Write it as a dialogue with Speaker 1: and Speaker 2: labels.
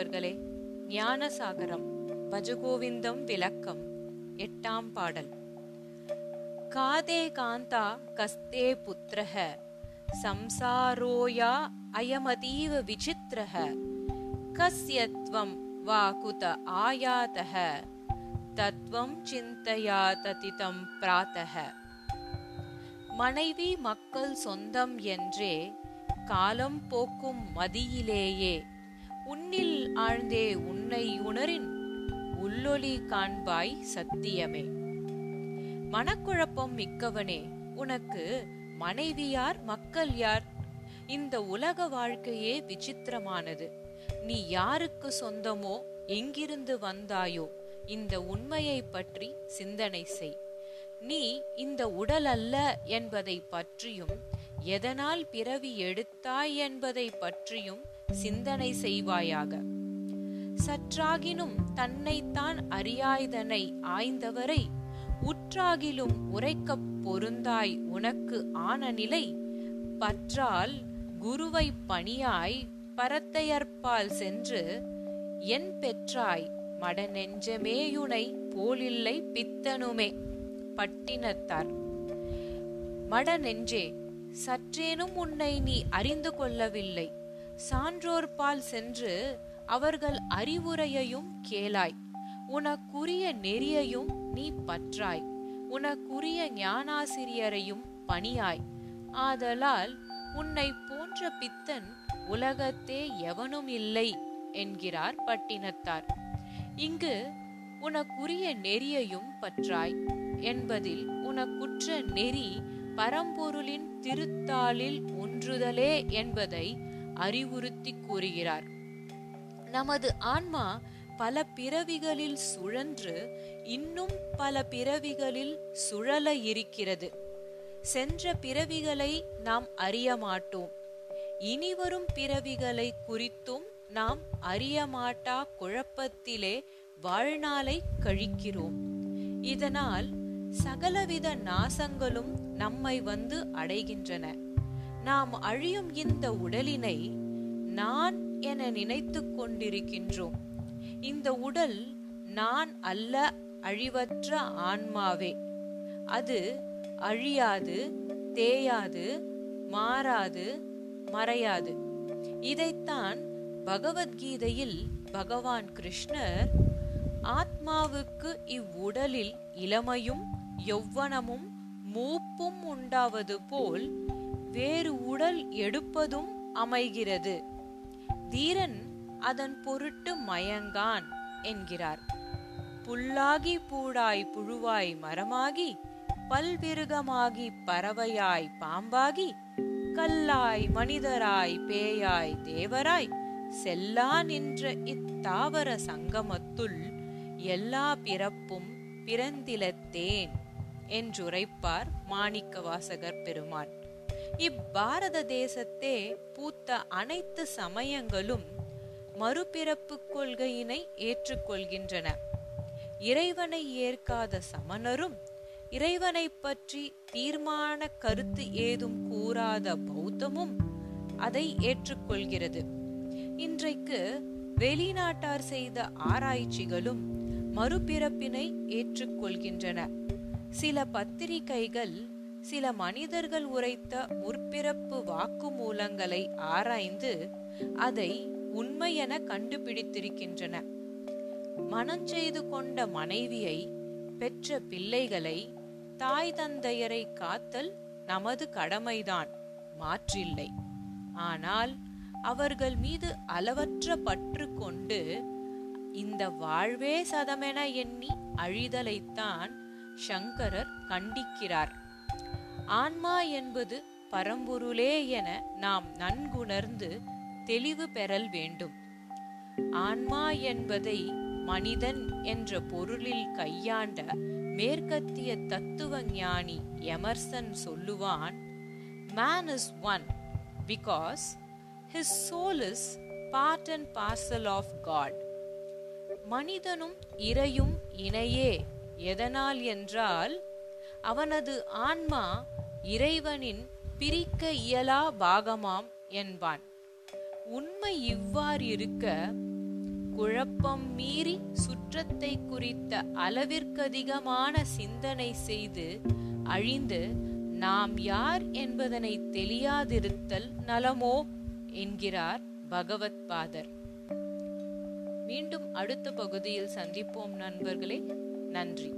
Speaker 1: நண்பர்களே ஞானசாகரம் பஜகோவிந்தம் விளக்கம் எட்டாம் பாடல். காதே காந்தா கஸ்தே புத்திரஹ சம்சாரோயா அயமதீவ விசித்திரஹ கஸ்யத்வம் வா குத ஆயாதஹ தத்வம் சிந்தையா ததிதம் பிராத்தஹ. மனைவி மக்கள் சொந்தம் என்றே காலம் போக்கும் மதியிலேயே உன்னில் ஆழ்ந்தே உன்னை உணரின் உள்ளொளி காண்பாய் சத்தியமே. மனக்குழப்பம் மிக்கவனே உனக்கு மனைவியார் மக்கள் யார்? இந்த உலக வாழ்க்கையே விசித்திரமானது. நீ யாருக்கு சொந்தமோ எங்கிருந்து வந்தாயோ இந்த உண்மையை பற்றி சிந்தனை செய். நீ இந்த உடல் அல்ல என்பதை பற்றியும் எதனால் பிறவி எடுத்தாய் என்பதை பற்றியும் சிந்தனை செய்வாயாக. சற்றாகினும் தன்னைத்தான் அறியாய்தனை ஆய்ந்தவரை உற்றாகிலும் உரைக்கப் பொருந்தாய் உனக்கு ஆன நிலை பற்றால் குருவை பணியாய் பரத்தையற்பால் சென்று என் பெற்றாய் மடநெஞ்சமேயுனை போலில்லை பித்தனுமே பட்டினத்தார். மடநெஞ்சே சற்றேனும் உன்னை நீ அறிந்து கொள்ளவில்லை. சான்றோர்பால் சென்று அவர்கள் அறிவுரையையும் கேளாய். உனக்குரிய நெறியையும் நீ பற்றாய். உனக்குரிய ஞானாசிரியரையும் பணியாய். ஆதலால் உன்னை போன்ற பித்தன் உலகத்தே எவனும் இல்லை என்கிறார் பட்டினத்தார். இங்கு உனக்குரிய நெறியையும் பற்றாய். என்பதில் உனக்குற்ற நெறி பரம்பொருளின் திருத்தாளில் ஒன்றுதலே என்பதை அறிவுறுத்தி கூறுகிறார். நமது ஆன்மா பல பிறவிகளில் சுழன்று இன்னும் பல பிறவிகளில் சுழல இருக்கிறது. சென்ற பிறவிகளை நாம் அறிய மாட்டோம். இனிவரும் பிறவிகளை குறித்தும் நாம் அறியமாட்டா குழப்பத்திலே வாழ்நாளை கழிக்கிறோம். இதனால் சகலவித நாசங்களும் நம்மை வந்து அடைகின்றன. நாம் அழியும் இந்த உடலினை நான் என நினைத்து கொண்டிருக்கின்றோம். இந்த உடல் நான் அல்ல அழிவற்ற ஆன்மாவே. அது அழியாது தேயாது மாறாது மறையாது. இதைத்தான் பகவத்கீதையில் பகவான் கிருஷ்ணர் ஆத்மாவுக்கு இவ்வுடலில் இளமையும் யௌவனமும் மூப்பும் உண்டாவது போல் வேறு உடல் எடுப்பதும் அமைகிறது. தீரன் அதன் பொருட்டு மயங்கான் என்கிறார். புல்லாகி பூடாய் புழுவாய் மரமாகி பல்விருகமாகி பறவையாய் பாம்பாகி கல்லாய் மனிதராய் பேயாய் தேவராய் செல்லா நின்ற இத்தாவர சங்கமத்துள் எல்லா பிறப்பும் பிறந்திலத்தேன். என்றுரைப்பார் மாணிக்க வாசகர் பெருமான். இப்பாரத தேசத்தே பூத்த அனைத்து சமயங்களும் மறுபிறப்பு கொள்கையினை ஏற்றுக்கொள்கின்றன. இறைவனை ஏற்காத சமணரும் இறைவனை பற்றி தீர்மான கருத்து ஏதும் கூறாத பௌத்தமும் அதை ஏற்றுக்கொள்கிறது. இன்றைக்கு வெளிநாட்டார் செய்த ஆராய்ச்சிகளும் மறுபிறப்பினை ஏற்றுக்கொள்கின்றன. சில பத்திரிகைகள் சில மனிதர்கள் உரைத்த முற்பிறப்பு வாக்குமூலங்களை ஆராய்ந்து அதை உண்மையென கண்டுபிடித்திருக்கின்றன. மனம் செய்து கொண்ட மனைவியை பெற்ற பிள்ளைகளை தாய் தந்தையரை காத்தல் நமது கடமைதான் மாற்றில்லை. ஆனால் அவர்கள் மீது அளவற்ற பற்று கொண்டு இந்த வாழ்வே சதமென எண்ணி அழிதலைத்தான் சங்கரர் கண்டிக்கிறார். ஆன்மா என்பது பரம்பொருளே என நாம் நன்குணர்ந்து தெளிவு பெறல் வேண்டும். ஆன்மா என்பதை மனிதன் என்ற பொருளில் கையாண்ட மேற்கத்திய தத்துவ ஞானி எமர்சன் சொல்லுவான் man is one because his soul is part and parcel of God மனிதனும் இறையும் இணையே எதனால் என்றால் அவனது ஆன்மா இறைவனின் பிரிக்க இயலா பாகமாம் என்பான். உண்மை இவ்வாறு இருக்க குழப்பம் மீறி சுற்றத்தை குறித்த அளவிற்கதிகமான சிந்தனை செய்து அழிந்து நாம் யார் என்பதனை தெளியாதிருத்தல் நலமோ என்கிறார் பகவத் பாதர். மீண்டும் அடுத்த பகுதியில் சந்திப்போம் நண்பர்களே. நன்றி.